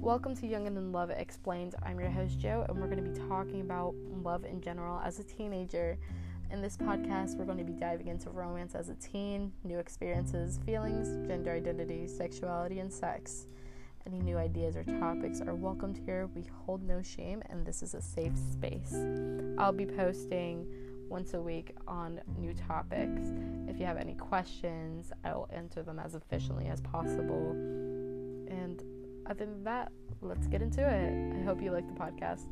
Welcome to Young and in Love Explained. I'm your host, Joe, and we're going to be talking about love in general as a teenager. In this podcast, we're going to be diving into romance as a teen, new experiences, feelings, gender identity, sexuality, and sex. Any new ideas or topics are welcomed here. We hold no shame, and this is a safe space. I'll be posting once a week on new topics. If you have any questions, I will answer them as efficiently as possible. Other than that, let's get into it. I hope you like the podcast.